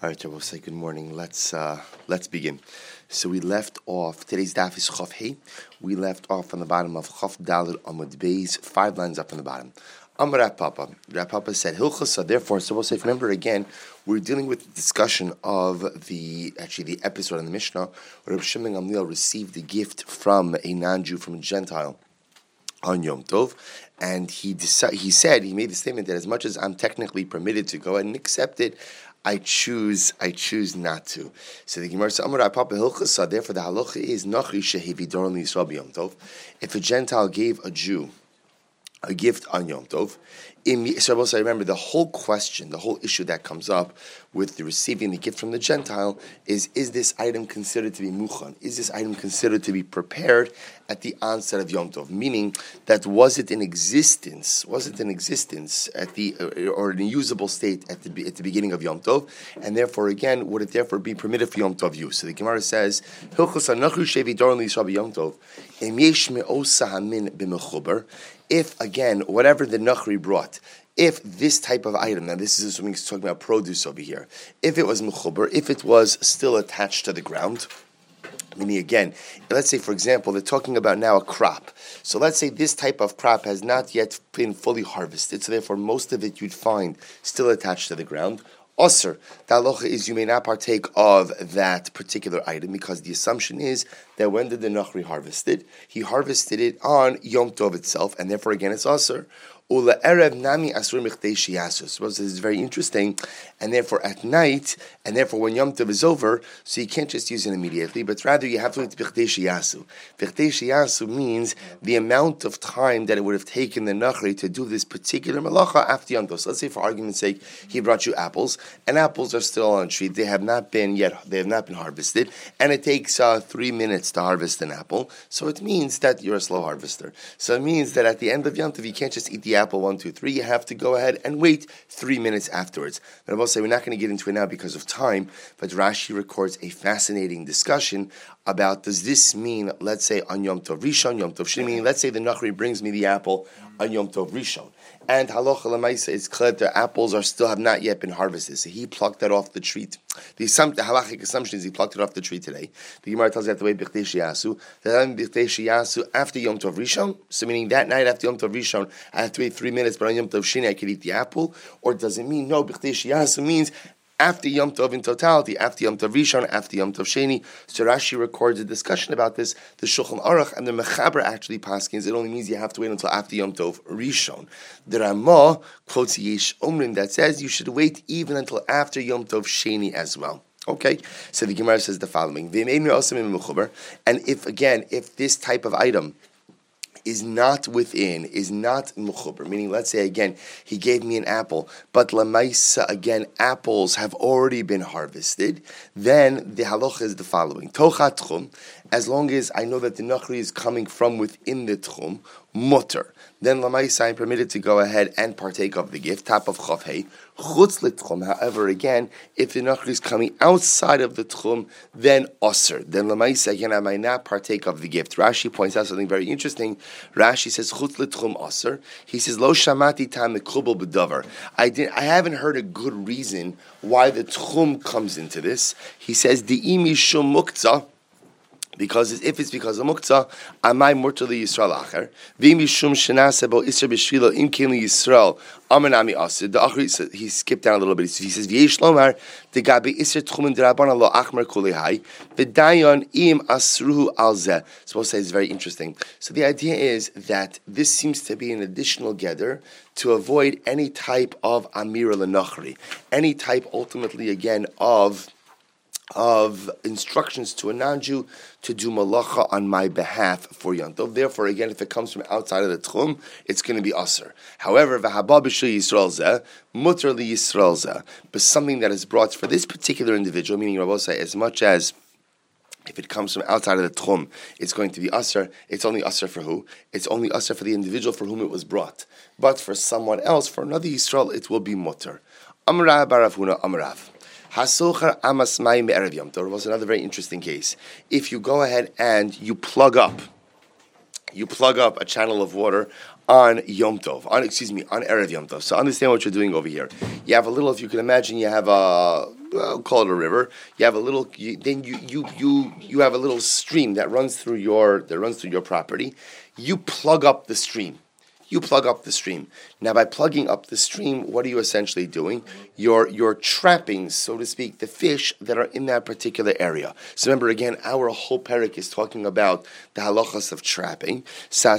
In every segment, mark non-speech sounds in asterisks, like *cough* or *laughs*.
All right, we'll say good morning. Let's uh, let's begin. So we left off today's daf is Chaf Hey. We left off on the bottom of Chaf Dalit Amud Beis, five lines up on the bottom. Amar Papa. Papa said Hilchasa. Therefore, so we'll say. Remember again, we're dealing with the discussion of the actually the episode in the Mishnah where Reb Shimon Gamliel received the gift from a non-Jew from a Gentile on Yom Tov, and he decided, he said he made the statement that as much as I'm technically permitted to go ahead and accept it, I choose I choose not to. So the Gemara says, Amar Papa Hilchasa, therefore the halacha is. If a Gentile gave a Jew a gift on Yom Tov, so I remember the whole question, the whole issue that comes up with the receiving the gift from the Gentile is: Is this item considered to be muchan? Is this item considered to be prepared at the onset of Yom Tov? Meaning that was it in existence? Was it in existence at the uh, or in a usable state at the at the beginning of Yom Tov? And therefore, again, would it therefore be permitted for Yom Tov use? So the Gemara says, "Hilchos Yom Tov, em yesh me'osa hamin b'mechuber." if again whatever the Nachri brought, if this type of item, now this is assuming he's talking about produce over here, if it was mechuber, if it was still attached to the ground, meaning again, let's say for example they're talking about now a crop. So let's say this type of crop has not yet been fully harvested, so therefore most of it you'd find still attached to the ground. Osir, the halacha is you may not partake of that particular item because the assumption is that when did the Nachri harvest it? He harvested it on Yom Tov itself, and therefore again it's Osir. Ula erev nami asur. Well, this is very interesting, and therefore at night, and therefore when Yom Tov is over, so you can't just use it immediately, but rather you have to bichdei shiyasu. Bichdei shiyasu means the amount of time that it would have taken the nachri to do this particular malacha after Yom Tov. So let's say, for argument's sake, he brought you apples, and apples are still on tree; they have not been yet, they have not been harvested, and it takes uh, three minutes to harvest an apple. So it means that you're a slow harvester. So it means that at the end of Yom Tov, you can't just eat the apple one, two, three, you have to go ahead and wait three minutes afterwards. And I will say we're not going to get into it now because of time, but Rashi records a fascinating discussion about does this mean, let's say, on Yom Tov Rishon, Yom Tov Shini, let's say the Nachri brings me the apple on Yom Tov Rishon. And halacha lemaisa is clear the apples are still have not yet been harvested. So he plucked that off the tree. The, assum- the halachic assumption is he plucked it off the tree today. The Gemara tells you that the way b'chtei shiyasu. That after Yom Tov Rishon. So meaning that night after Yom Tov Rishon, I have to wait three minutes, but on Yom Tov Shini I could eat the apple. Or does it mean no? B'chtei shiyasu means after Yom Tov in totality, after Yom Tov Rishon, after Yom Tov Sheni. So Rashi records a discussion about this. The Shulchan Aruch and the Mechaber actually paskins. It only means you have to wait until after Yom Tov Rishon. The Ramah quotes Yesh Omrim that says you should wait even until after Yom Tov Sheni as well. Okay, so the Gemara says the following: And if again, if this type of item is not within, is not muchuber. Meaning, let's say again, he gave me an apple, but lamaisa again, apples have already been harvested. Then the halacha is the following: tochat as long as I know that the nachri is coming from within the tchum, mutter then Lamaisa I'm permitted to go ahead and partake of the gift, top of Chaf Hey. Chutz litchum, however, again, if the Nachri is coming outside of the Tchum, then Osir. Then Lamaisa, again, I might not partake of the gift. Rashi points out something very interesting. Rashi says, Chutz litchum Osir. He says, Lo shamati tam b'davar. I, did, I haven't heard a good reason why the Tchum comes into this. He says, Di'imi shum muktzah because if it's because of muktzah, amai murtali yisrael acher. V'im yishum shenase bo isra b'shvilo im keli yisrael amenami asid. The acher he skipped down a little bit. He says v'yesh lomar the gabi isra tchumen derabana lo achmer kulehai v'dayon im asruhu. Supposed to say it's very interesting. So the idea is that this seems to be an additional gather to avoid any type of amira lenachri, any type ultimately again of of instructions to a non-Jew to do malacha on my behalf for Yantov. Therefore, again, if it comes from outside of the tchum, it's going to be aser. However, v'haba b'shu Yisrael zeh, mutter li but something that is brought for this particular individual, meaning Rabbi say, as much as if it comes from outside of the tchum, it's going to be aser. It's only aser for who? It's only aser for the individual for whom it was brought. But for someone else, for another Yisrael, it will be mutter. Amrav baravuna amrav. Hasocher amas mayim erev was another very interesting case. If you go ahead and you plug up, you plug up a channel of water on Yom Tov, on excuse me, on erev Yom Tov. So understand what you're doing over here. You have a little, if you can imagine, you have a well, call it a river. You have a little. You, then you you you you have a little stream that runs through your that runs through your property. You plug up the stream you plug up the stream. Now, by plugging up the stream, what are you essentially doing? You're, you're trapping, so to speak, the fish that are in that particular area. So remember, again, our whole parak is talking about the halachas of trapping. Er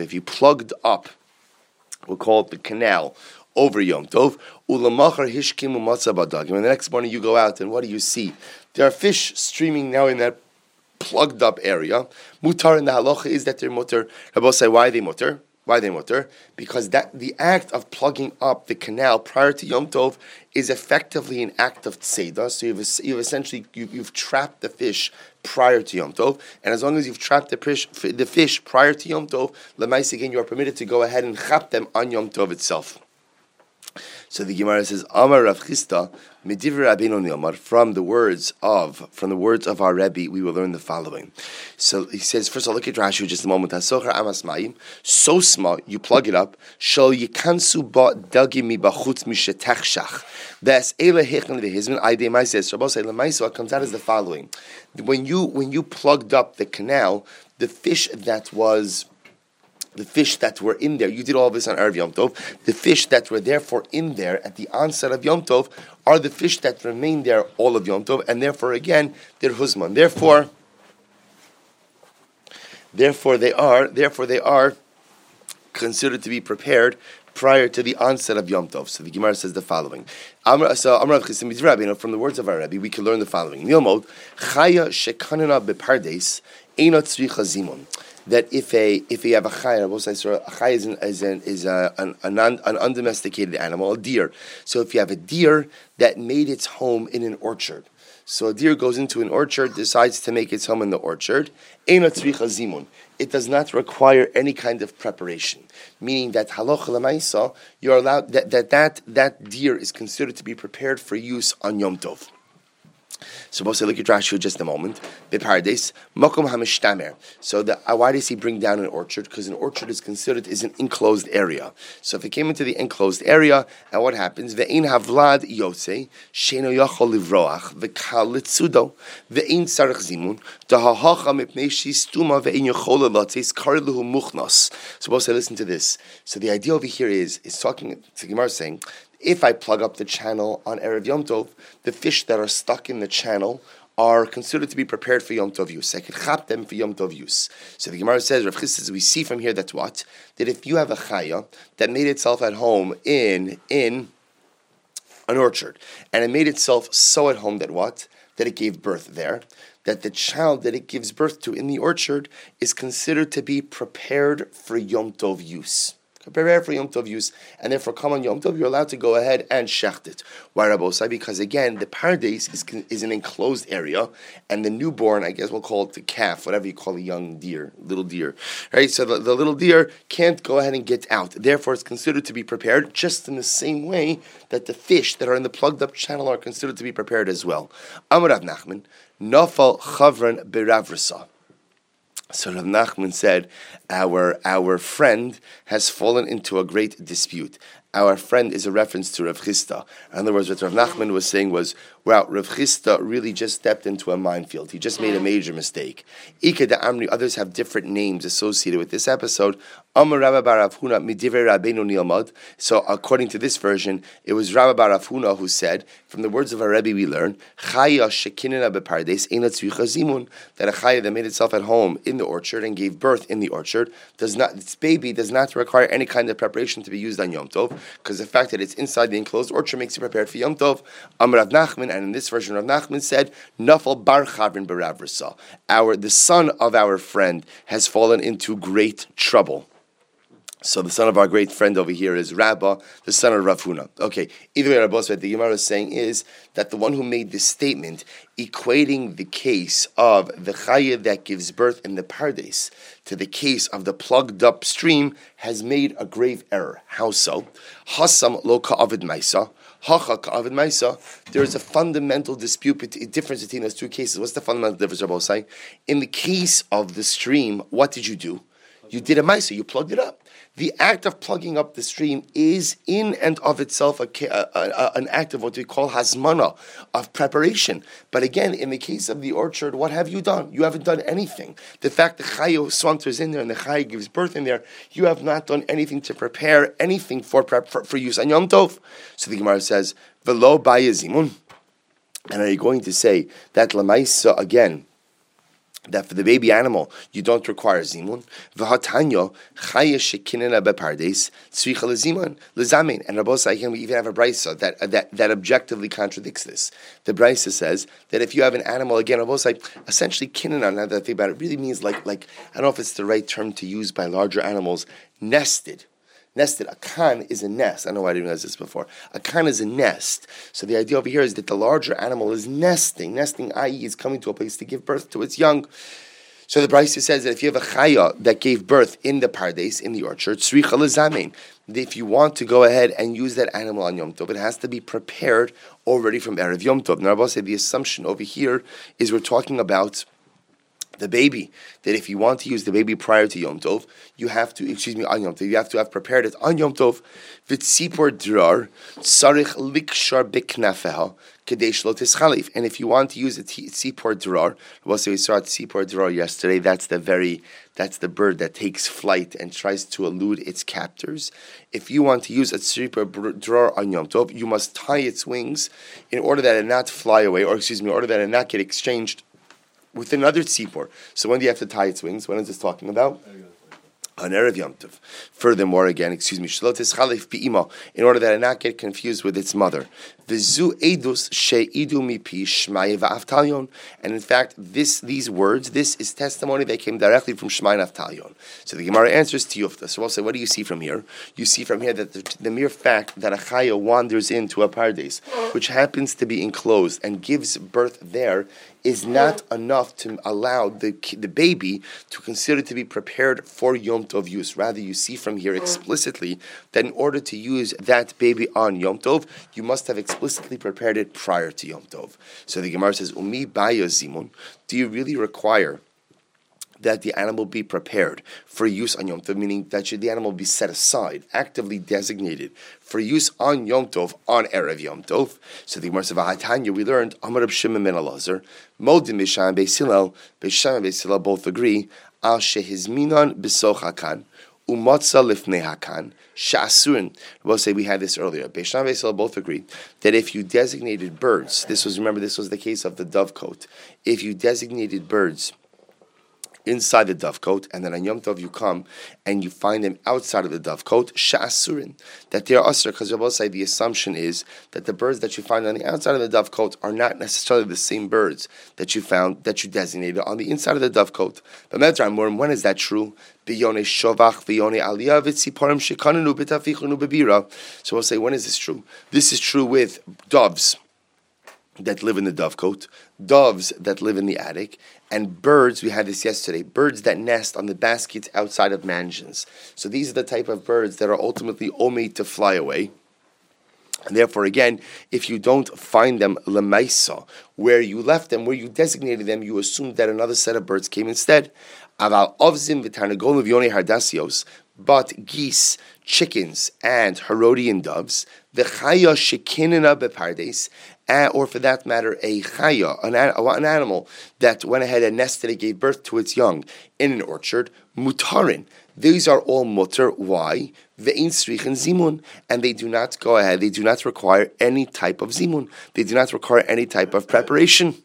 if you plugged up, we'll call it the canal, over Yom Tov, ulamachar. And the next morning you go out and what do you see? There are fish streaming now in that plugged up area. Mutar in the halacha is that they're mutar. Rabbi say, why are they mutar? Why they mutar? Because that the act of plugging up the canal prior to Yom Tov is effectively an act of tzeda. So you've, you've essentially you, have trapped the fish prior to Yom Tov, and as long as you've trapped the fish, the fish prior to Yom Tov, lemais again you are permitted to go ahead and chap them on Yom Tov itself. So the Gemara says, Amar Rav Chisda, Medivir Rabbeinu Nilmar, from the words of, from the words of our Rebbe, we will learn the following. So he says, first of all, look at Rashi just a moment. Hasochar amas mayim, so small, you plug it up, shal yikansu ba dagi mi bachutz mishetechshach. That's ele hechon vehizmin, aide maises, Rabbi say, what comes out is the following. When you, when you plugged up the canal, the fish that was the fish that were in there, you did all this on Erev Yom Tov, the fish that were therefore in there at the onset of Yom Tov are the fish that remain there all of Yom Tov, and therefore again, they're Huzman. Therefore, therefore they are, therefore they are considered to be prepared prior to the onset of Yom Tov. So the Gemara says the following. So from the words of our Rabbi, we can learn the following. Chaya shekanina bepardes, Einot zimun that if a if you have a chay, a chay is, an, is, an, is a, an, an, undomesticated animal, a deer. So if you have a deer that made its home in an orchard, so a deer goes into an orchard, decides to make its home in the orchard, it does not require any kind of preparation. Meaning that halacha you're allowed that, that that that deer is considered to be prepared for use on Yom Tov. Supposed to look at Rashi just a moment. Bepardes makom hamishtamer. So the, uh, why does he bring down an orchard? Because an orchard is considered is an enclosed area. So if it came into the enclosed area, and what happens? Ve'in havlad yotze sheno yachol livroach ve'kal litzudo ve'in sarach zimun dahahacha mipnei shistuma ve'in yachol latzes karluhu muchnos. Supposed to listen to this. So the idea over here is is talking. to Gemara saying if I plug up the channel on Erev Yom Tov, the fish that are stuck in the channel are considered to be prepared for Yom Tov use. I can chap them for Yom Tov use. So the Gemara says, Rav Chis says, we see from here that what? That if you have a chaya that made itself at home in, in an orchard, and it made itself so at home that what? That it gave birth there, that the child that it gives birth to in the orchard is considered to be prepared for Yom Tov use prepare for Yom Tov use, and therefore come on Yom Tov, you're allowed to go ahead and shecht it. Why Rabbosai? Because again, the paradise is, is an enclosed area, and the newborn, I guess we'll call it the calf, whatever you call a young deer, little deer, right? So the, the little deer can't go ahead and get out. Therefore, it's considered to be prepared just in the same way that the fish that are in the plugged up channel are considered to be prepared as well. Amarav Nachman, Nafal Chavran Beravrasa. So Rav Nachman said, our, our friend has fallen into a great dispute. Our friend is a reference to Rav Chisda. In other words, what Rav Nachman was saying was, wow, Rav Chisda really just stepped into a minefield. He just made a major mistake. Ika da Amri, others have different names associated with this episode. Amar Rabba bar Rav Huna Midiver Rabbeinu Nilmad. So according to this version, it was Rabba bar Rav Huna who said, from the words of our Rebbe we learn, Chaya Shekinina Bepardes Zimun, that a Chaya that made itself at home in the orchard and gave birth in the orchard, does not its baby does not require any kind of preparation to be used on Yom Tov, because the fact that it's inside the enclosed orchard makes it prepared for Yom Tov. Amar Rav Nachman, and in this version Rav Nachman said, Nafal Bar Chavrin. Our the son of our friend has fallen into great trouble. So the son of our great friend over here is Rabba, the son of Rav Huna. Okay, either way, Rabbi, what the Gemara is saying is that the one who made this statement, equating the case of the chayah that gives birth in the pardes to the case of the plugged up stream, has made a grave error. How so? Hasam lo ka'avid maisa. There is a fundamental dispute, difference between those two cases. What's the fundamental difference, Rabbi? In the case of the stream, what did you do? You did a maisa, you plugged it up. The act of plugging up the stream is in and of itself a, a, a, an act of what we call hasmana, of preparation. But again, in the case of the orchard, what have you done? You haven't done anything. The fact that Chaya wanders in there and the Chayo gives birth in there, you have not done anything to prepare anything for prep for, for use on Yom Tov. So the Gemara says, Velo bayazimun. And are you going to say that Lamaisa again? That for the baby animal you don't require zimun. V'hatanyo chaya shekinena bepardes tzricha lezimun lezamin. And Rabbi again, we even have a brisa that, that that objectively contradicts this. The brisa says that if you have an animal, again, Rabbi essentially kinena. Now that I think about it, really means like like I don't know if it's the right term to use by larger animals, nested nested. A khan is a nest. I know I didn't realize this before. A khan is a nest. So the idea over here is that the larger animal is nesting. Nesting, i.e., is coming to a place to give birth to its young. So the Brisa says that if you have a chaya that gave birth in the pardes, in the orchard, if you want to go ahead and use that animal on Yom Tov, it has to be prepared already from Erev Yom Tov. Now, I will the assumption over here is we're talking about the baby. That if you want to use the baby prior to Yom Tov, you have to, excuse me, on Yom Tov, you have to have prepared it on Yom Tov. V'tzipor drar, sarich likshar biknafeha, kadesh lo tischalif. And if you want to use a tzipor drar, we saw a tzipor drar yesterday, that's the very, that's the bird that takes flight and tries to elude its captors. If you want to use a tzipor drar on Yom Tov, you must tie its wings in order that it not fly away, or excuse me, in order that it not get exchanged with another tzipor. So when do you have to tie its wings? When is this talking about? on Erev Yom. Furthermore, again, excuse me, shlotis chalif bi'ima, in order that I not get confused with its mother. And in fact, this these words, this is testimony that came directly from Shmai and Aftalion. So the Gemara answers to Yufta. So we'll say, what do you see from here? You see from here that the, the mere fact that a chaya wanders into a pardes, which happens to be enclosed and gives birth there, is not enough to allow the, the baby to consider to be prepared for Yom Tov use. Rather, you see from here explicitly that in order to use that baby on Yom Tov, you must have explicitly prepared it prior to Yom Tov. So the Gemara says, Umi baya zimun, do you really require that the animal be prepared for use on Yom Tov, meaning that should the animal be set aside, actively designated for use on Yom Tov, on Erev Yom Tov. So the Gemara says, we learned, Amar Shimon ben Elazar, Modim Beis Shammai Beisilel, Beis Shammai and Beis Hillel both agree, Al Shehizminon Besoch Hakan, Umatza Lifnei Hakan, Shasurin. We'll say we had this earlier. Beis Shammai and Beis Hillel both agree that if you designated birds, this was, remember, this was the case of the dovecote, if you designated birds, inside the dovecote, and then on Yom Tov you come and you find them outside of the dovecote, sha'asurin, that they are usr, because Rabbi say the assumption is that the birds that you find on the outside of the dovecote are not necessarily the same birds that you found, that you designated on the inside of the dovecote. But Medran, when is that true? So we'll say, when is this true? This is true with doves that live in the dovecote, doves that live in the attic, and birds. We had this yesterday. Birds that nest on the baskets outside of mansions. So these are the type of birds that are ultimately only to fly away. And therefore, again, if you don't find them lemaisa, where you left them, where you designated them, you assume that another set of birds came instead. Aval hardasios, but geese, chickens, and Herodian doves, the chaya shekinina bepardes, eh, or for that matter, a chaya, an, an, animal that went ahead and nested and gave birth to its young in an orchard, mutarin. These are all mutter. Why? Ve'in srichin zimun, and they do not go ahead. They do not require any type of zimun. They do not require any type of preparation.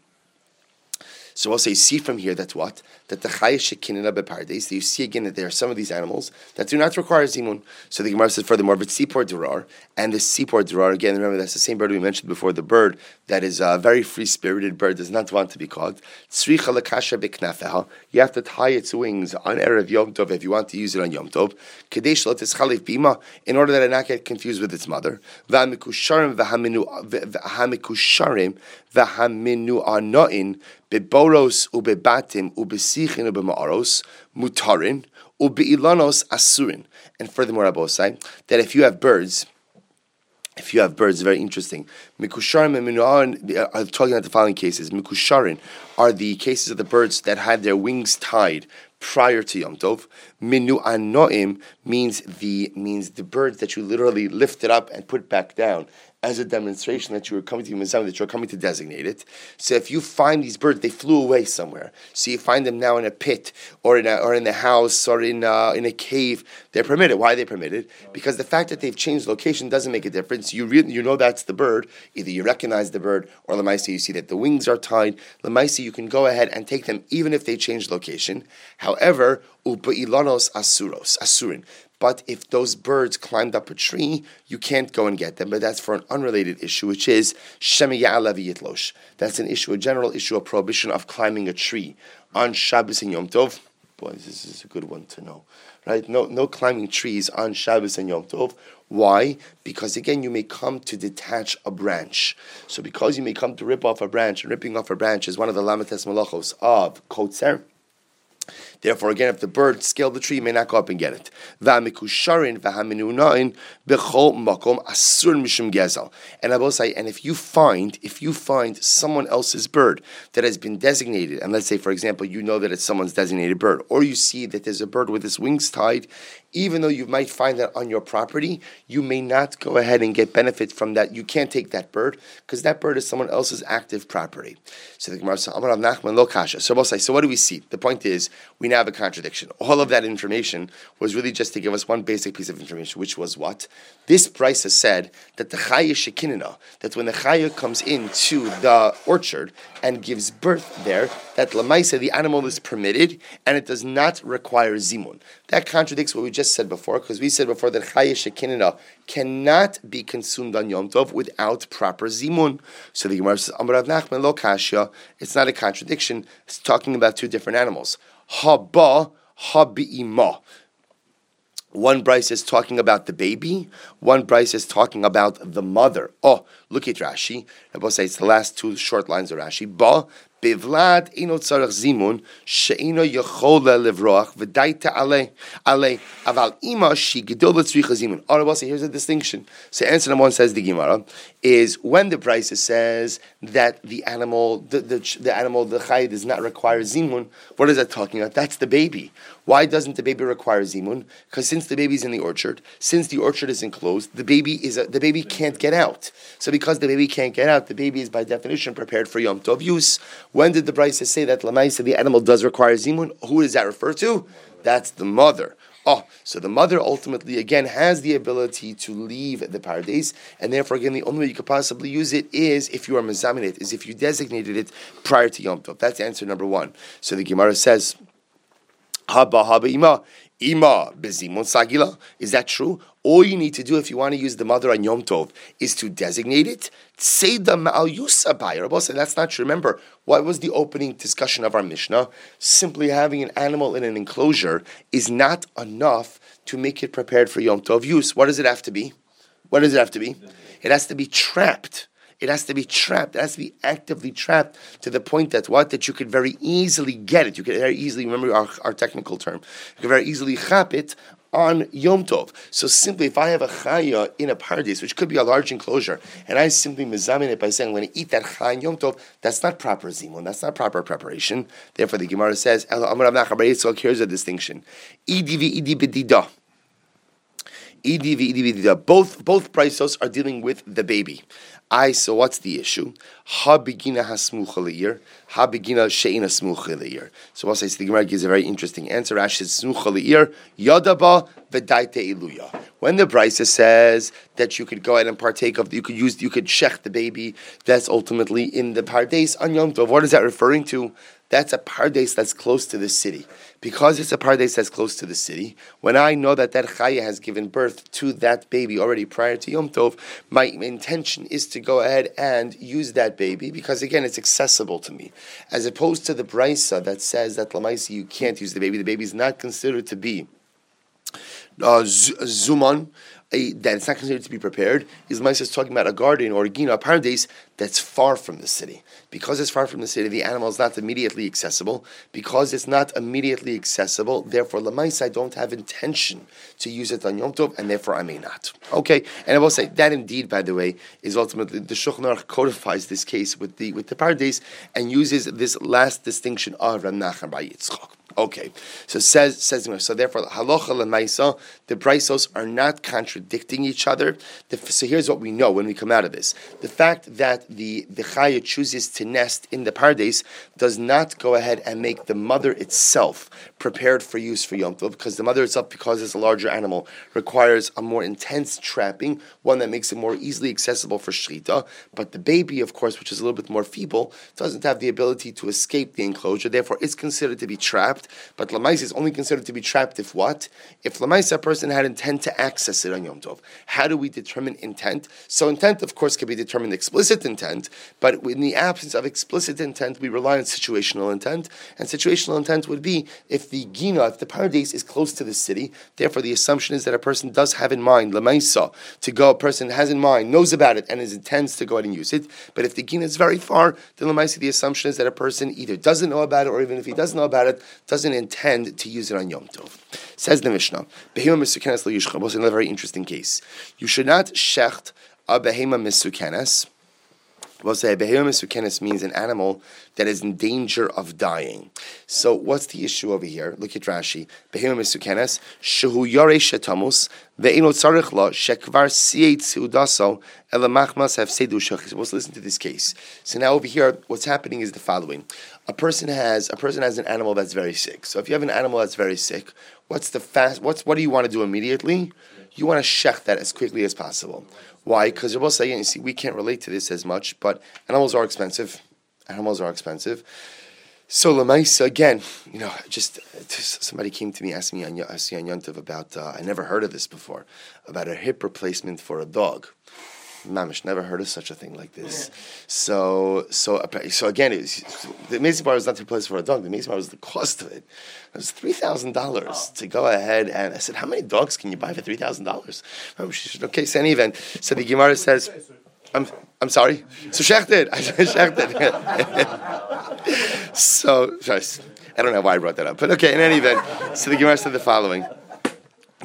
So we'll say, see from here that what? That the chayish shekinina bepardes, you see again that there are some of these animals that do not require zimun. So the Gemara says furthermore, but sipor durar, and the sipor durar, again, remember that's the same bird we mentioned before, the bird that is a very free-spirited bird, does not want to be caught. Tzricha lekasha biknafeha, you have to tie its wings on Erev Yom Tov if you want to use it on Yom Tov. Kadesh lo tischalif bima, in order that it not get confused with its mother. V'amikusharim v'hamikusharim v'haminu anoin beboros ubebatim ubemaaros mutarin ubeilanos asurin. And furthermore, Abosai, that if you have birds, if you have birds, very interesting. Mikusharim and Minu'an are talking about the following cases. Mikusharin are the cases of the birds that had their wings tied prior to Yom Tov. Minu anoim means the means the bird that you literally lifted up and put back down as a demonstration that you were coming to Mizam, that you're coming to designate it. So if you find these birds, they flew away somewhere. So you find them now in a pit or in a, or in the house or in a, in a cave. They're permitted. Why are they permitted? Because the fact that they've changed location doesn't make a difference. You re- you know that's the bird. Either you recognize the bird or Lamaisi you see that the wings are tied. Lamaisi you can go ahead and take them even if they change location. However, ilanos asuros asurin. But if those birds climbed up a tree, you can't go and get them. But that's for an unrelated issue, which is Yitlosh. That's an issue, a general issue, a prohibition of climbing a tree on Shabbos and Yom Tov. Boy, this is a good one to know, right? No, no climbing trees on Shabbos and Yom Tov. Why? Because again, you may come to detach a branch. So because you may come to rip off a branch, and ripping off a branch is one of the lamates malachos of kotzer. Therefore, again, if the bird scaled the tree, may not go up and get it. And I will say, and if you find, if you find someone else's bird that has been designated, and let's say, for example, you know that it's someone's designated bird, or you see that there's a bird with its wings tied, even though you might find that on your property, you may not go ahead and get benefit from that. You can't take that bird because that bird is someone else's active property. So the Gemara says, So So what do we see? The point is, we now have a contradiction. All of that information was really just to give us one basic piece of information, which was what? This price has said that the Chaya Shekinina, that when the Chaya comes into the orchard and gives birth there, that Lamaisa, the animal is permitted and it does not require Zimun. That contradicts what we just said before, because we said before that Chaya Shekinina cannot be consumed on Yom Tov without proper Zimun. So the Gemara says, Amarav Nachman lo kashya, it's not a contradiction, it's talking about two different animals. Haba, habi'ima. One Brisa is talking about the baby. One Brisa is talking about the mother. Oh, look at Rashi. I say it's the last two short lines of Rashi. Ba Bivlad ino tzarech zimun she'ino yechola levroach v'daita ale ale aval ima she gedol tzricha zimun. Say here's a distinction. So answer number one says the Gemara is when the price says that the animal the, the, the animal the chay does not require zimun. What is that talking about? That's the baby. Why doesn't the baby require zimun? Because since the baby's in the orchard, since the orchard is enclosed, the baby is a, the baby can't get out. So because the baby can't get out, the baby is by definition prepared for yom tov use. When did the Brisa say that Lamaisa, the animal does require zimun? Who does that refer to? That's the mother. Oh, so the mother ultimately again has the ability to leave the paradise, and therefore again the only way you could possibly use it is if you are mazaminate, is if you designated it prior to Yom Tov. That's answer number one. So the Gemara says, Haba haba ima. Ima bezimun sagila. Is that true? All you need to do if you want to use the mother on Yom Tov is to designate it. Say the ma'al yusabai. Said that's not true. Remember, what was the opening discussion of our Mishnah? Simply having an animal in an enclosure is not enough to make it prepared for Yom Tov use. What does it have to be? What does it have to be? It has to be trapped. It has to be trapped. It has to be actively trapped to the point that what? That you could very easily get it. You could very easily, remember our, our technical term, you could very easily chap it on Yom Tov. So simply, if I have a chaya in a paradise, which could be a large enclosure, and I simply mizamin it by saying, I'm going to eat that chaya in Yom Tov, that's not proper zimun, that's not proper preparation. Therefore, the Gemara says, here's a distinction. Both both prices are dealing with the baby. I so what's the issue? Ha begina hasmucha leir, ha begina sheina smucha leir. So what says the Gemara gives a very interesting answer. Rashi says smucha leir yadaba v'daite iluya. When the Brisa says that you could go ahead and partake of, you could use, you could shech the baby. That's ultimately in the pardes on Yom Tov. What is that referring to? That's a pardes that's close to the city because it's a pardes that's close to the city, when I know that that chaya has given birth to that baby already prior to Yom Tov, my intention is to go ahead and use that baby because again, it's accessible to me, as opposed to the brisa that says that lamaisi you can't use the baby. The baby is not considered to be uh, zuman. A, that it's not considered to be prepared. Is Mice is talking about a garden or a gina, a paradise that's far from the city. Because it's far from the city, the animal is not immediately accessible. Because it's not immediately accessible, therefore, Lamais, I don't have intention to use it on Yom Tov, and therefore I may not. Okay, and I will say that indeed, by the way, is ultimately the Shulchan codifies this case with the with the Pardes and uses this last distinction of Rav Nachman bar Yitzchak. Okay, so says says so. Therefore, halacha lemaisa, the brisos are not contradicting each other. The, so here's what we know when we come out of this: the fact that the the chaya chooses to nest in the pardes does not go ahead and make the mother itself prepared for use for yom tov, because the mother itself, because it's a larger animal, requires a more intense trapping, one that makes it more easily accessible for shrita. But the baby, of course, which is a little bit more feeble, doesn't have the ability to escape the enclosure. Therefore, it's considered to be trapped but Lamais is only considered to be trapped if what? If Lamais, a person had intent to access it on Yom Tov. How do we determine intent? So intent, of course, can be determined explicit intent, but in the absence of explicit intent, we rely on situational intent, and situational intent would be if the Gina, if the paradise is close to the city, therefore the assumption is that a person does have in mind, Lamaisa, to go, a person has in mind, knows about it, and is intends to go ahead and use it. But if the Gina is very far, then Lamaisa, the assumption is that a person either doesn't know about it, or even if he doesn't know about it, doesn't intend to use it on Yom Tov. Says the Mishnah, Behema Misukenes Lo was another very interesting case. You should not shecht a Behema Misukenes. We'll say Misukenes means an animal that is in danger of dying. So what's the issue over here? Look at Rashi. Behema Misukenes, Shehu Yore Shetamus, Ve'ino Tzarech Lo, Shekvar Siet Seudaso, Elamachmas have Sedu Shach. Let's listen to this case. So now over here, what's happening is the following a person has a person has an animal that's very sick. So if you have an animal that's very sick, what's the fast? What's what do you want to do immediately? You want to shech that as quickly as possible. Why? Because you're both saying, you see, we can't relate to this as much, but animals are expensive. Animals are expensive. So Lamaisa again, you know, just, just, somebody came to me asking me on Yontiv about uh, I never heard of this before about a hip replacement for a dog. Mamish, never heard of such a thing like this. So, so, so again, it was, the amazing part was not the place for a dog. The amazing part was the cost of it. It was three thousand dollars to go ahead and I said, "How many dogs can you buy for three thousand dollars?" She said, "Okay, so any event." So the Gemara says, "I'm, I'm sorry." So shechted, *laughs* *laughs* I shechted. so, I don't know why I brought that up, but okay. In any event, so the Gemara said the following.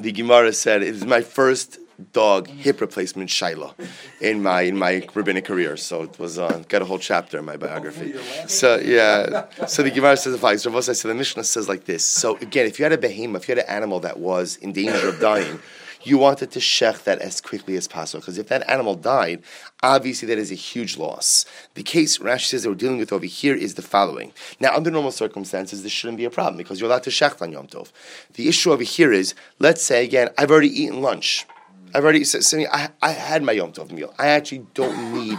The Gemara said, "It is my first dog hip replacement Shaila in my in my rabbinic career. So it was uh, got a whole chapter in my biography. So yeah, so the Gemara says the following. So the Mishnah says like this. So again, if you had a behemoth, if you had an animal that was in danger of dying. You wanted to shech that as quickly as possible because if that animal died, obviously that is a huge loss. The case Rashi says that we're dealing with over here is the following. Now, under normal circumstances, this shouldn't be a problem because you're allowed to shech on Yom Tov. The issue over here is, let's say again, I've already eaten lunch. I've already said, I, I had my Yom Tov meal. I actually don't need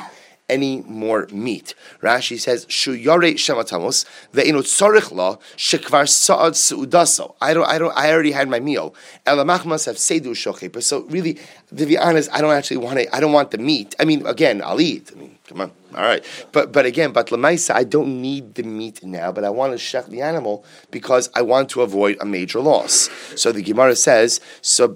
any more meat. Rashi says, "Shu yare shematamos ve'ino tzorich la shekvar sa'ad seudaso." I don't, I don't, I already had my meal. Elamachmas have sedu shochepa. So really, to be honest, I don't actually want it. I don't want the meat. I mean, again, I'll eat. I mean, come on. All right, but but again, but lemaisa, I don't need the meat now, but I want to shech the animal because I want to avoid a major loss. So the Gemara says, so. So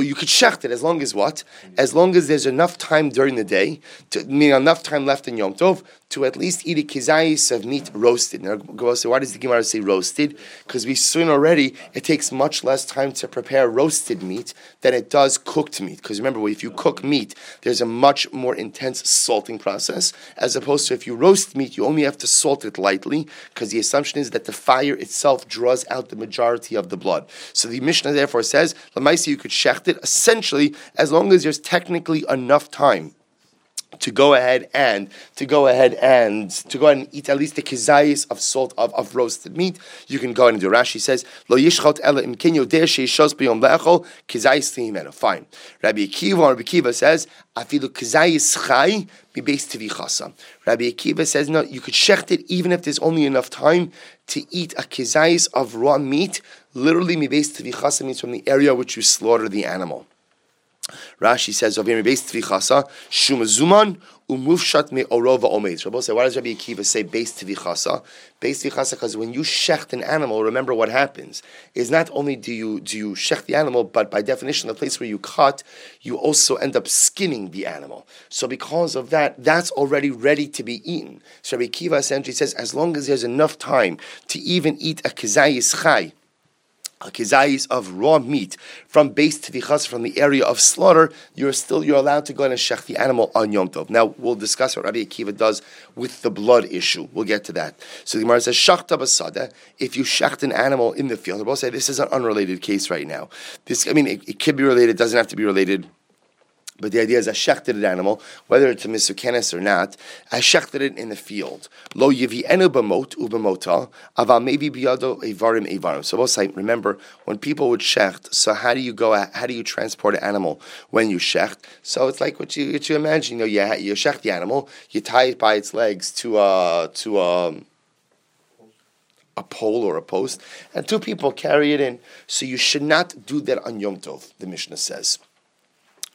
you could shecht it as long as what? As long as there's enough time during the day, to, mean enough time left in Yom Tov to at least eat a kizayis of meat roasted. Now, go say, why does the Gemara say roasted? Because we've seen already it takes much less time to prepare roasted meat than it does cooked meat. Because remember, if you cook meat, there's a much more intense salting process, as opposed to if you roast meat, you only have to salt it lightly, because the assumption is that the fire itself draws out the majority of the blood. So the Mishnah therefore says, Lamaisi, you could shecht it essentially as long as there's technically enough time to go ahead and to go ahead and to go ahead and eat at least the kizayis of salt of, of roasted meat. You can go ahead and do. Rashi says lo yishchot ela im kinyo der sheishos biyom le'echol kizayis lihimenu. Fine. Rabbi Akiva Rabbi Akiva says afilu kizayis chai based tivichasa. Rabbi Akiva says no, you could shecht it even if there's only enough time to eat a kizayis of raw meat. Literally, mi based tivichasa means from the area which you slaughter the animal. Rashi says, "Ovim beis tvichasa shumazuman umufshat me orova omeis." Rabbi say, why does Rabbi Akiva say beis tvichasa? Beis tvichasa because when you shecht an animal, remember what happens is not only do you do you shecht the animal, but by definition, the place where you cut, you also end up skinning the animal. So because of that, that's already ready to be eaten. So Rabbi Akiva essentially says, as long as there's enough time to even eat a kizayis chai a kizayis of raw meat from base to vichas from the area of slaughter, you're still you're allowed to go in and shech the animal on Yom Tov. Now we'll discuss what Rabbi Akiva does with the blood issue. We'll get to that. So the Gemara says shachta basada. If you shecht an animal in the field, we'll say this is an unrelated case right now. This I mean it, it could be related, doesn't have to be related but the idea is I shechted an animal, whether it's a misukenes or not, I shechted it in the field. Lo yivi enu b'mot ub'mota, aval maybe biyado evarim evarim. So we'll say, remember, when people would shecht, so how do you go, how do you transport an animal when you shecht? So it's like what you, what you imagine, you know, you, you shecht the animal, you tie it by its legs to a, to a, a pole or a post, and two people carry it in. So you should not do that on Yom Tov, the Mishnah says.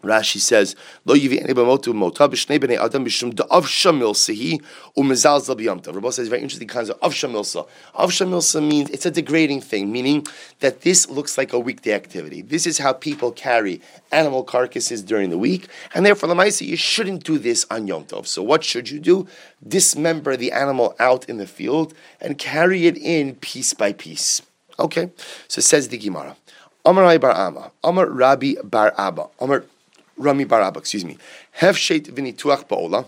Rashi says, "Lo yivi any b'motu mota b'shnei b'nei adam b'shum da'avsha milsahi u'mezalzel b'yamta." Rabbi says very interesting kinds of avsha milsa. Avsha milsa means it's a degrading thing, meaning that this looks like a weekday activity. This is how people carry animal carcasses during the week, and therefore, the Lamaisa, you shouldn't do this on Yom Tov. So, what should you do? Dismember the animal out in the field and carry it in piece by piece. Okay, so says the Gemara. Amar Bar Ama, Amar Rabbi Bar Abba, Amar Rami bar Abba, excuse me. Hefshet v'nituach ba'ola.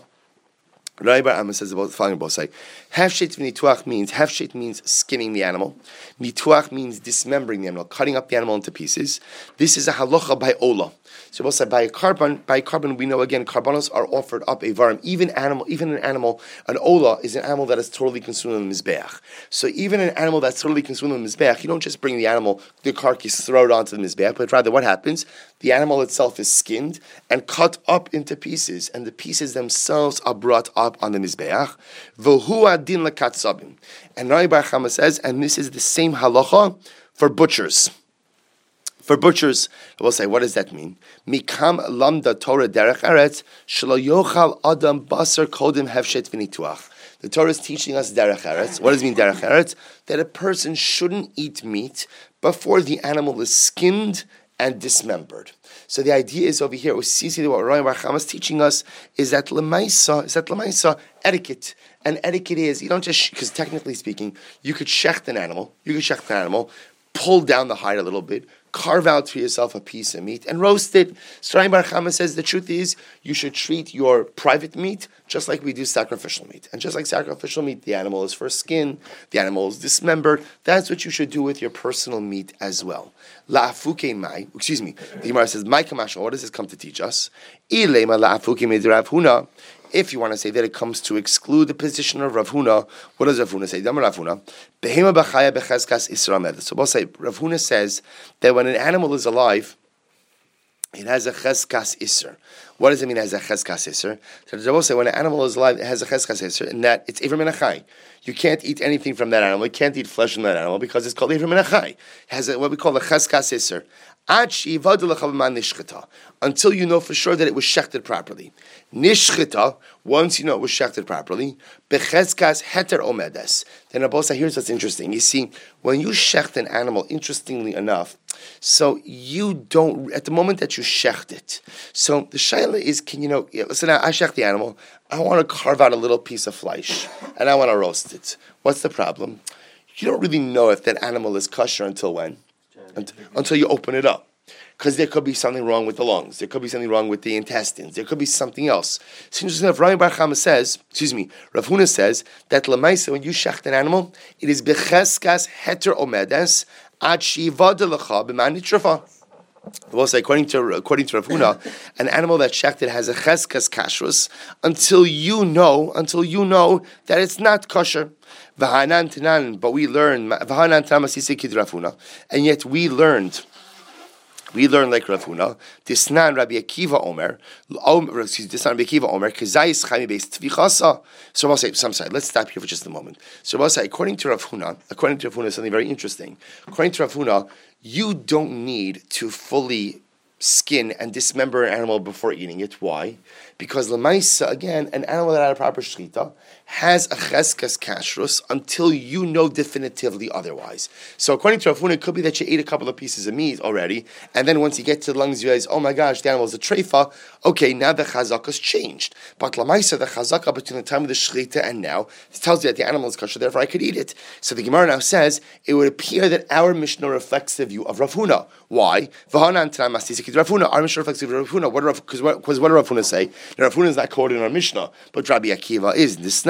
Rabbi Amma says about the following say Hefshet v'nituach means hefshet means skinning the animal. Nituach means dismembering the animal, cutting up the animal into pieces. This is a halacha by ola. So we'll say by a korban, by korban, we know again korbanos are offered up a varim. Even animal, even an animal, an ola is an animal that is totally consumed in the mizbeach. So even an animal that's totally consumed in the mizbeach, you don't just bring the animal, the carcass, throw it onto the mizbeach, but rather what happens? The animal itself is skinned and cut up into pieces, and the pieces themselves are brought up on the mizbeach. V'hu adin lekatzabim. And Rai Bar says, and this is the same halacha for butchers. For butchers, we'll say, what does that mean? Mikam lamda Torah derech eretz yochal adam basar kodim hefshet v'nituach. The Torah is teaching us derech eretz. What does it mean derech eretz? That a person shouldn't eat meat before the animal is skinned and dismembered. So the idea is over here, what Ryan Barcham is teaching us is that lemaisa is that lemaisa etiquette. And etiquette is you don't just because technically speaking, you could shecht an animal, you could shecht an animal, pull down the hide a little bit, carve out for yourself a piece of meat and roast it. Srayim Bar Chama says the truth is you should treat your private meat just like we do sacrificial meat. And just like sacrificial meat, the animal is for skin, the animal is dismembered. That's what you should do with your personal meat as well. La'afuke mai, excuse me, the Gemara says, Mai kamasha, what does this come to teach us? Ilema la'afuke Huna. If you want to say that it comes to exclude the position of Rav Huna, what does Rav Huna say? Rav Huna, behema b'chaya isra So we'll say, Rav Huna says that when an animal is alive, it has a cheskas iser. What does it mean? It has a cheskas iser. So the say when an animal is alive, it has a cheskas iser, and that it's ivrim menachai. You can't eat anything from that animal. You can't eat flesh from that animal because it's called ivrim menachai. It has a, what we call a cheskas iser until you know for sure that it was shechted properly. Nishchita, once you know it was shechted properly, bechezkas heter omedes. Then Abosa, here's what's interesting. You see, when you shecht an animal, interestingly enough, so you don't, at the moment that you shecht it, so the shaila is, can you know, listen, I shecht the animal, I want to carve out a little piece of flesh, and I want to roast it. What's the problem? You don't really know if that animal is kosher until when? Until you open it up. Because there could be something wrong with the lungs, there could be something wrong with the intestines, there could be something else. Interesting enough, Rami Bar says, excuse me, Rav Huna says that lemaisa when you shecht an animal, it is becheskas heter omedes ad shivadelecha b'manitrafa. We'll say, according to according to Rav Huna, *laughs* an animal that's shechted has a cheskas kashrus until you know until you know that it's not kosher. V'hanan tanan, but we learned v'hanan Rav Huna, and yet we learned. We learn like Rav Huna. Disnan Rabbi Akiva Omer. Excuse me. Disnan Rabbi Akiva Omer. Kazayis Chaimi based tvichasa. So I'll say some side. Let's stop here for just a moment. So I'll say, according to Rav Huna, according to Rav Huna, something very interesting. According to Rav Huna, you don't need to fully skin and dismember an animal before eating it. Why? Because lemaisa, again, an animal that had a proper shechita has a cheskas kashrus until you know definitively otherwise. So according to Rav Huna, it could be that you ate a couple of pieces of meat already, and then once you get to the lungs, you realize, oh my gosh, the animal is a treifa. Okay, now the chazaka's changed. But lamaisa, the chazaka between the time of the shechita and now, tells you that the animal is kosher, therefore I could eat it. So the Gemara now says, it would appear that our Mishnah reflects the view of Rav Huna. Why? Rav Huna, our Mishnah reflects the view of Rav Huna. What did Rav Huna say? Rav Huna is not quoted in our Mishnah, but Rabbi Akiva is. This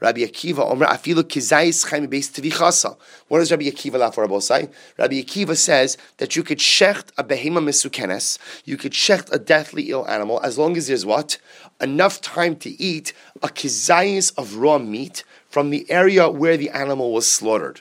Rabbi Akiva, Omer, Afilu Kizayis Chaim Beis Tivichasa. What does Rabbi Akiva laugh for Rabosai? Rabbi Akiva says that you could shecht a behema misukenes, you could shecht a deathly ill animal, as long as there's what? Enough time to eat a kizayis of raw meat from the area where the animal was slaughtered.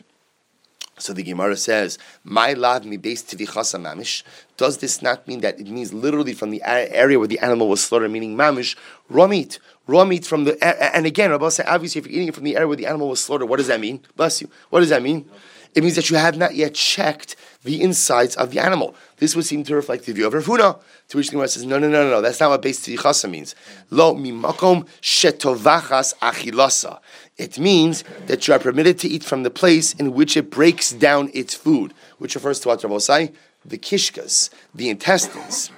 So the Gemara says, "My lav mi beis tivichasa mamish." Does this not mean that it means literally from the area where the animal was slaughtered, meaning mamish, raw meat, raw meat from the? And again, Rabbi said, obviously, if you're eating it from the area where the animal was slaughtered, what does that mean? Bless you. What does that mean? It means that you have not yet checked the insides of the animal. This would seem to reflect the view of Rav Huna, to which the Gemara says, no, no, no, no, no, that's not what beis tivichasa means. Lo mimakom shetovachas achilasa. It means that you are permitted to eat from the place in which it breaks down its food, which refers to what Rabbi the kishkas, the intestines.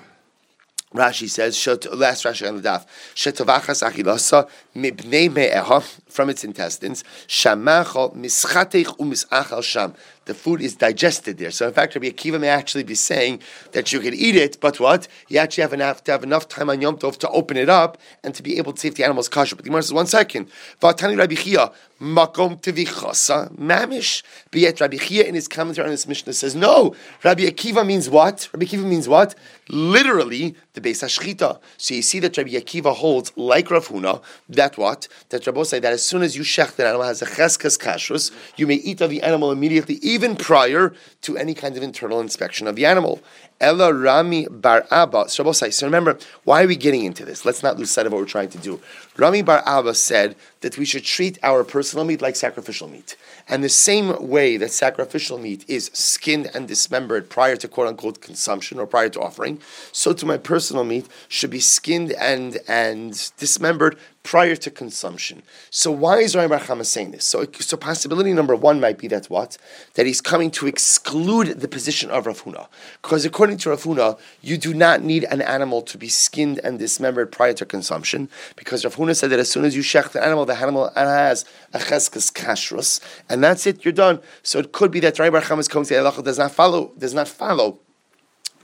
Rashi says, last Rashi on the daf, achilasa from its intestines, mischatech umisachal sham. The food is digested there. So in fact, Rabbi Akiva may actually be saying that you can eat it, but what? You actually have enough to have enough time on Yom Tov to open it up and to be able to see if the animal is kosher. But the Gemara says, one second. Vatani Rabbi Chia, makom tevichasa mamish. But yet Rabbi Chia in his commentary on this Mishnah says, no, Rabbi Akiva means what? Rabbi Akiva means what? Literally, the Beis HaShchita. So you see that Rabbi Akiva holds, like Rav Huna, that what? That Rabbi say that as soon as you shech the animal has a cheskas kashrus, you may eat of the animal immediately, even prior to any kind of internal inspection of the animal. Ella Rami Bar Abba. So remember, why are we getting into this? Let's not lose sight of what we're trying to do. Rami Bar Abba said that we should treat our personal meat like sacrificial meat. And the same way that sacrificial meat is skinned and dismembered prior to quote unquote consumption or prior to offering, so to my personal meat should be skinned and, and dismembered prior to consumption. So why is Rami Bar saying this? So, so possibility number one might be that what? That he's coming to exclude the position of Rav Huna. Because according to Rav Huna, you do not need an animal to be skinned and dismembered prior to consumption. Because Rav Said that as soon as you shech the animal, the animal has a cheskas kashrus, and that's it, you're done. So it could be that Rami Bar is coming to the does not follow, does not follow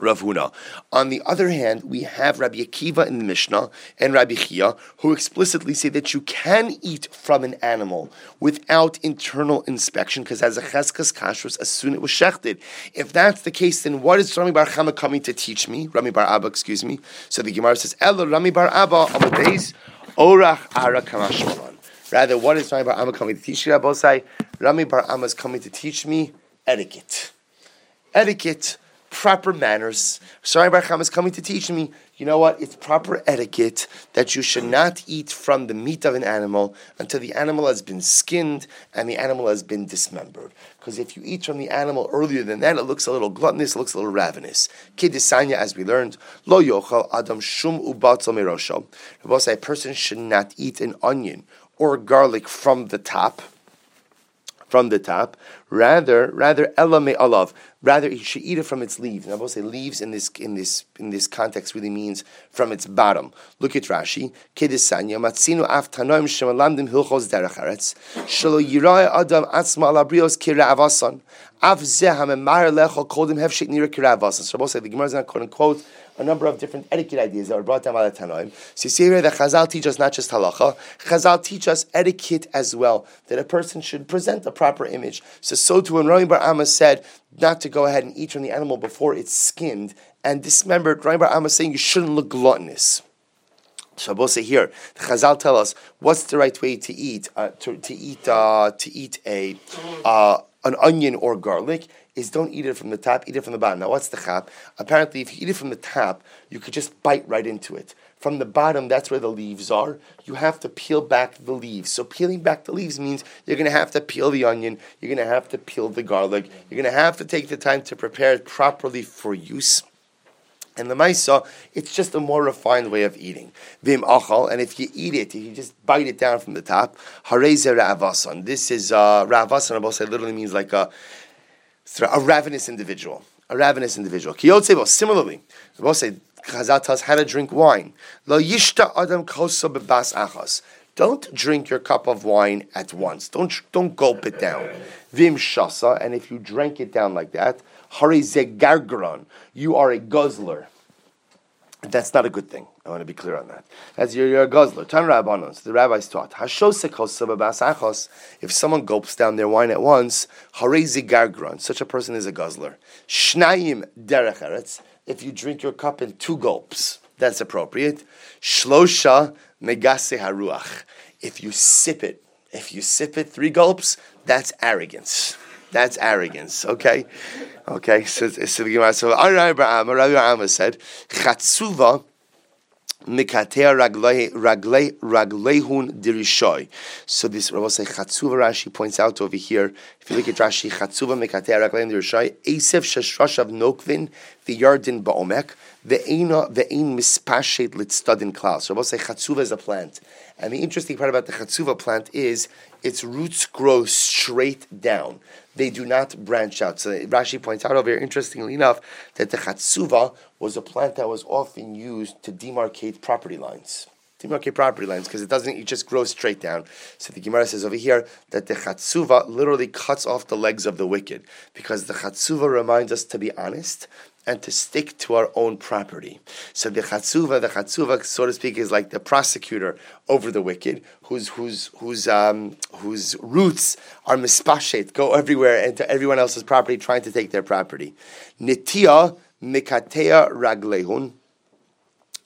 Rav Huna. On the other hand, we have Rabbi Akiva in the Mishnah and Rabbi Chia who explicitly say that you can eat from an animal without internal inspection because as a cheskas kashrus as soon it was shechted. If that's the case, then what is Rami Bar Chama coming to teach me? Rami Bar Abba, excuse me. So the Gemara says, Ella Rami Bar Abba on the base, Orach Ara Kamashmalan. Rather, what is Rami Bar Abba coming to teach me? Rabbi Rami Bar Abba is coming to teach me etiquette. Etiquette proper manners. Sorry, Baruch is coming to teach me, you know what? It's proper etiquette that you should not eat from the meat of an animal until the animal has been skinned and the animal has been dismembered. Because if you eat from the animal earlier than that, it looks a little gluttonous, it looks a little ravenous. Kidisanya, as we learned, lo yochal adam shum ubatzal merosho. A person should not eat an onion or garlic from the top from the top. Rather, rather ella me alav. Rather, he should eat it from its leaves. And I will say leaves in this in this in this context really means from its bottom. Look at Rashi. Kedisanya matzinu af tanoim shemalamdim hilchos derech eretz shelo yirai adam atzma alabrios kira avasan av zeh hamemar lechol kodim hefshik nira kira avasan. So I will say the Gemara is not quote unquote a number of different etiquette ideas that were brought down by the Tanoim. So you see here that Chazal teach us not just halacha, Chazal teach us etiquette as well, that a person should present a proper image. So so too when Rami Bar Abba said not to go ahead and eat from the animal before it's skinned and dismembered, Rami Bar Abba saying you shouldn't look gluttonous. So say here, the Chazal tell us what's the right way to eat uh, to, to eat uh, to eat a uh, an onion or garlic is don't eat it from the top, eat it from the bottom. Now, what's the chap? Apparently, if you eat it from the top, you could just bite right into it. From the bottom, that's where the leaves are. You have to peel back the leaves. So, peeling back the leaves means you're going to have to peel the onion, you're going to have to peel the garlic, you're going to have to take the time to prepare it properly for use. And the maisa, it's just a more refined way of eating. Vim achal, and if you eat it, if you just bite it down from the top, hareze ra'avasan. This is uh, ra'avasan. Say literally means like a a ravenous individual, a ravenous individual. Kiyotze, similarly, I say Chazal tells how to drink wine. Lo yishta adam kosa bebas achas. Don't drink your cup of wine at once. Don't don't gulp it down. Vim shasa, and if you drank it down like that, Hari zegargron. You are a guzzler. That's not a good thing. I want to be clear on that. As you're, you're a guzzler. Tan rabbanos. The rabbis taught. If someone gulps down their wine at once, Hari zegargron. Such a person is a guzzler. Shnayim derech If you drink your cup in two gulps, that's appropriate. Shlosha megase haruach. If you sip it, if you sip it three gulps, that's arrogance. That's arrogance. Okay. Okay, so, so the Gemara, so Rabbi Abraham said, Chatzuva mikatea raglehun dirishoy. So this Rabbi say Chatzuva Rashi points out over here. If you look at Rashi, Chatzuva mikatea raglehun dirishoy. Esev shashrash nokvin the yardin ba'omek. The ein mispashet litstadin klaus. So Rabbi say Chatzuva is a plant, and the interesting part about the Chatzuva plant is its roots grow straight down they do not branch out. So Rashi points out over here, interestingly enough, that the chatzuva was a plant that was often used to demarcate property lines. Demarcate property lines because it doesn't, it just grows straight down. So the Gemara says over here that the chatzuva literally cuts off the legs of the wicked because the chatzuva reminds us to be honest and to stick to our own property. So the chatzuva, the chatzuva, so to speak, is like the prosecutor over the wicked, whose whose whose um, whose roots are mispashet, go everywhere into everyone else's property, trying to take their property. Nitia mikatea raglehun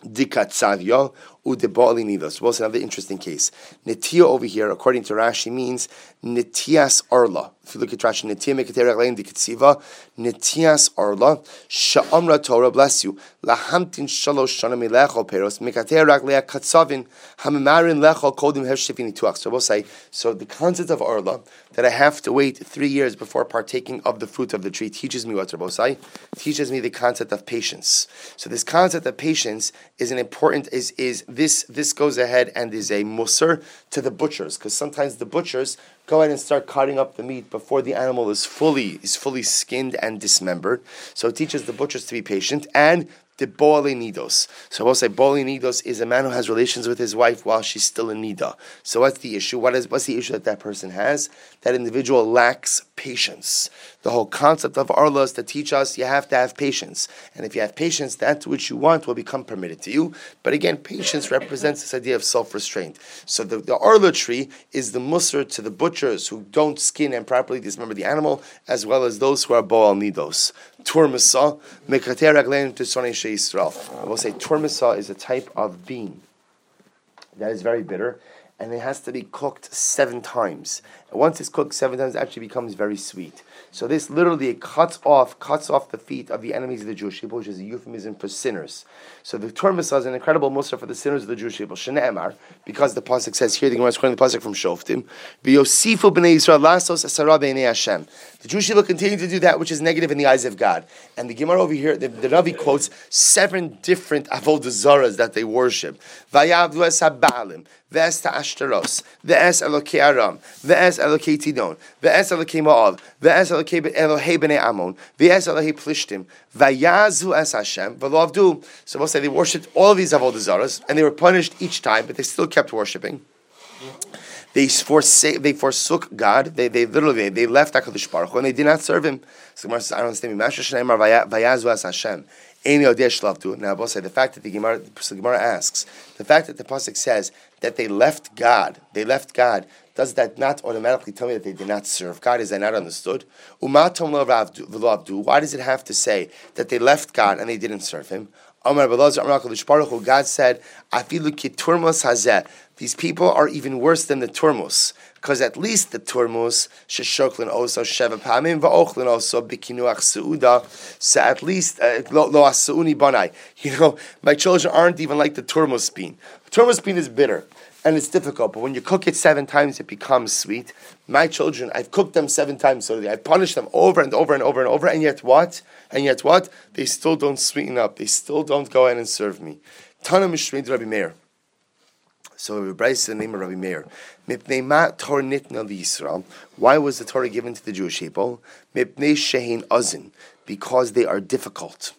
dikatzavya udebali. Well, it's another interesting case. Netia over here, according to Rashi, means netias arla. If you look at Rashi, netia mekater raglein dikatziva, netias arla, sha'amra Torah, bless you, lahamtin shalosh shana melechol peros, mekater raglea katzavin, hamimarin lechol kodim heshivin nituach. So we'll say, so the concept of arla, that I have to wait three years before partaking of the fruit of the tree, teaches me what Rabbosai, teaches me the concept of patience. So this concept of patience is an important, is, is this, this goes ahead and is a mussar to the butchers, because sometimes the butchers go ahead and start cutting up the meat before the animal is fully is fully skinned and dismembered. So it teaches the butchers to be patient and the boali nidos. So we'll say boali nidos is a man who has relations with his wife while she's still in nida. So what's the issue? What is what's the issue that that person has? That individual lacks patience. The whole concept of arla is to teach us you have to have patience, and if you have patience, that which you want will become permitted to you. But again, patience represents this idea of self-restraint. So the, the arla tree is the mussar to the butchers who don't skin and properly dismember the animal, as well as those who are boal nidos. Turmasa mekater raglein to Yisrael. I will say turmasa is a type of bean that is very bitter, and it has to be cooked seven times. Once it's cooked seven times, it actually becomes very sweet. So this literally cuts off cuts off the feet of the enemies of the Jewish people, which is a euphemism for sinners. So the Torah is an incredible mussar for the sinners of the Jewish people. Shne'emar, because the pasuk says here, the Gemara is quoting the pasuk from Shoftim, "V'yosifu b'nei Yisrael lasos asara b'nei Hashem." The Jewish people continue to do that which is negative in the eyes of God. And the Gemara over here, the, the Ravi quotes seven different avodah that they worship. Vayavdu es v'es ta'ashtaros, v'es elokei aram, v'es elokei tidon, v'es elokei ma'av, v'es Elohei b'nei Amon, v'es Elohei plishtim, vayazu es Hashem, v'lo So we'll say they worshipped all of these avodah zaras, and they were punished each time, but they still kept worshiping. They forsake, they forsook God. They, they literally they, left Hakadosh Baruch Hu and they did not serve Him. So Gemara says, I don't understand. Vayazu es Hashem. Now, both say the fact that the Gemara, the Gemara asks, the fact that the pasuk says that they left God, they left God does that not automatically tell me that they did not serve God? Is that not understood? Why does it have to say that they left God and they didn't serve Him? God said, These people are even worse than the turmus, because at least the turmus sheshoklin also sheva pamim va'ochlin also bikinuach seuda. So at least uh, lo asuni banai. *laughs* You know, my children aren't even like the turmus bean. Turmus bean is bitter. and it's difficult. But when you cook it seven times, it becomes sweet. My children, I've cooked them seven times so I punish them over and over and over and over, and yet what? And yet what? They still don't sweeten up. They still don't go in and serve me. Tana Mishrin Rabbi Meir. So we Bryce the name of Rabbi Meir. Why was the Torah given to the Jewish people? Because they are difficult.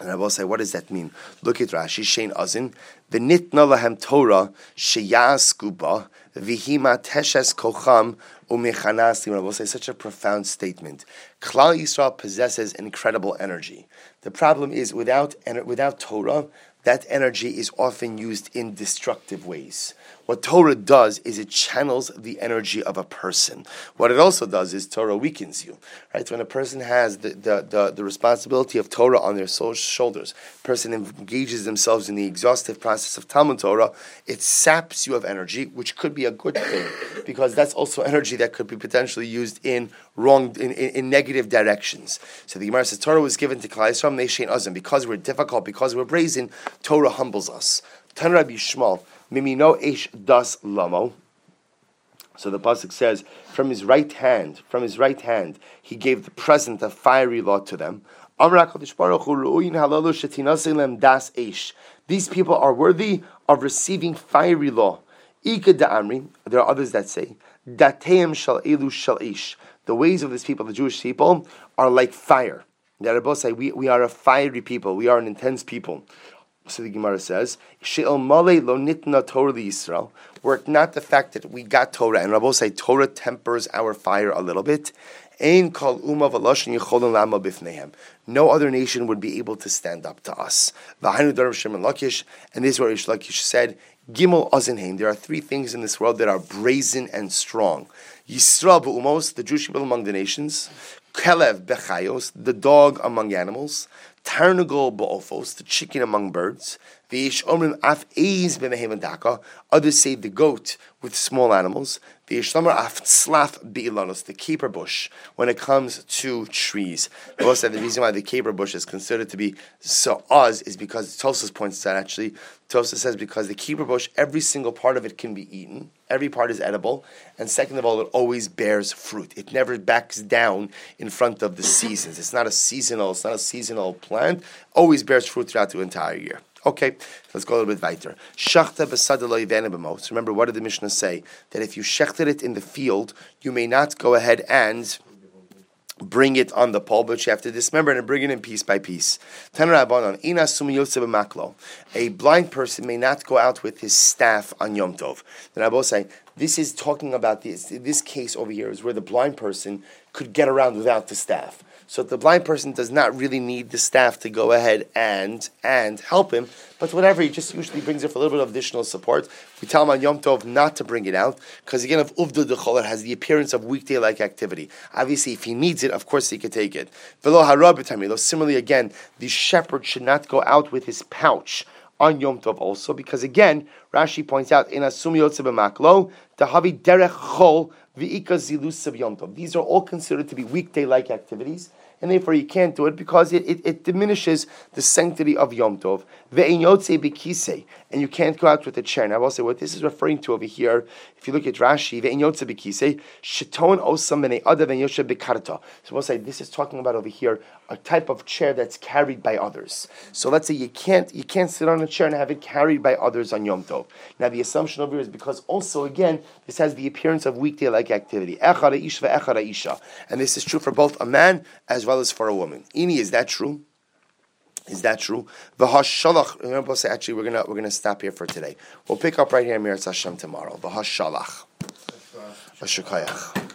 And I will say, what does that mean? Look at Rashi, Shein Azin. V'nitna lahem Torah sheyasku ba v'hima teshes kocham umechanasim. I will say such a profound statement. Klal Yisrael possesses incredible energy. The problem is without without Torah, that energy is often used in destructive ways. What Torah does is it channels the energy of a person. What it also does is Torah weakens you. Right? When a person has the, the, the, the responsibility of Torah on their shoulders, person engages themselves in the exhaustive process of Talmud Torah, it saps you of energy, which could be a good thing, because that's also energy that could be potentially used in wrong, in, in, in negative directions. So the Gemara says Torah was given to Klal Yisrael, Nation Azim, because we're difficult, because we're brazen, Torah humbles us. Tan Rabbi Shmuel, Mimino Eish Das Lamo. So the pasuk says, from his right hand, from his right hand, he gave the present of fiery law to them. These people are worthy of receiving fiery law. There are others that say, The ways of these people, the Jewish people, are like fire. The both say, we, we are a fiery people, we are an intense people. So the Gemara says, "She'el male lo nitna Torah Yisrael." Were it not the fact that we got Torah, and Rabbi say Torah tempers our fire a little bit. Ein kol uma lama bifnehem. No other nation would be able to stand up to us. V'hainu darim Shimon Lakish, and this is what Rish Lakish said. Gimel azinheim. There are three things in this world that are brazen and strong. Yisrael umos, the Jewish people among the nations. Kelev bechayos, the dog among animals. Tarnagol ba'ofos, the chicken among birds. V'ish af eiz b'mehem Others say the goat with small animals. V'ish lamar af tzlaf bi'ilanos, the caper bush, when it comes to trees. Also the reason why the caper bush is considered to be so oz is because Tosfos points out actually. Tosfos says because the caper bush, every single part of it can be eaten. Every part is edible. And second of all, it always bears fruit. It never backs down in front of the seasons. It's not a seasonal, it's not a seasonal plant. Always bears fruit throughout the entire year. Okay, let's go a little bit weiter. Shachta b'mos. Remember, what did the Mishnah say? That if you shechted it in the field, you may not go ahead and bring it on the pole, but you have to dismember it and bring it in piece by piece. A blind person may not go out with his staff on Yom Tov. The Rabbi say this is talking about this. This case over here is where the blind person could get around without the staff. So the blind person does not really need the staff to go ahead and and help him, but whatever, he just usually brings it for a little bit of additional support. We tell him on Yom Tov not to bring it out, because again, if Uvda Decholer has the appearance of weekday-like activity, obviously if he needs it, of course he could take it. Similarly again, the shepherd should not go out with his pouch on Yom Tov also, because again, Rashi points out in Asum Yotze B'maklo, Havi Derech Chol Zilus Yom Tov. These are all considered to be weekday-like activities and therefore you can't do it because it, it, it diminishes the sanctity of Yom Tov. And you can't go out with a chair. Now I will say what this is referring to over here, if you look at Rashi, So we'll say this is talking about over here a type of chair that's carried by others. So let's say you can't you can't sit on a chair and have it carried by others on Yom Tov. Now the assumption over here is because also again this has the appearance of weekday like activity. And this is true for both a man as well as for a woman. Ini, is that true? Is that true? V'hashalach. Actually, we're gonna we're gonna stop here for today. We'll pick up right here in Mirat Hashem tomorrow. V'hashalach. V'shukayach.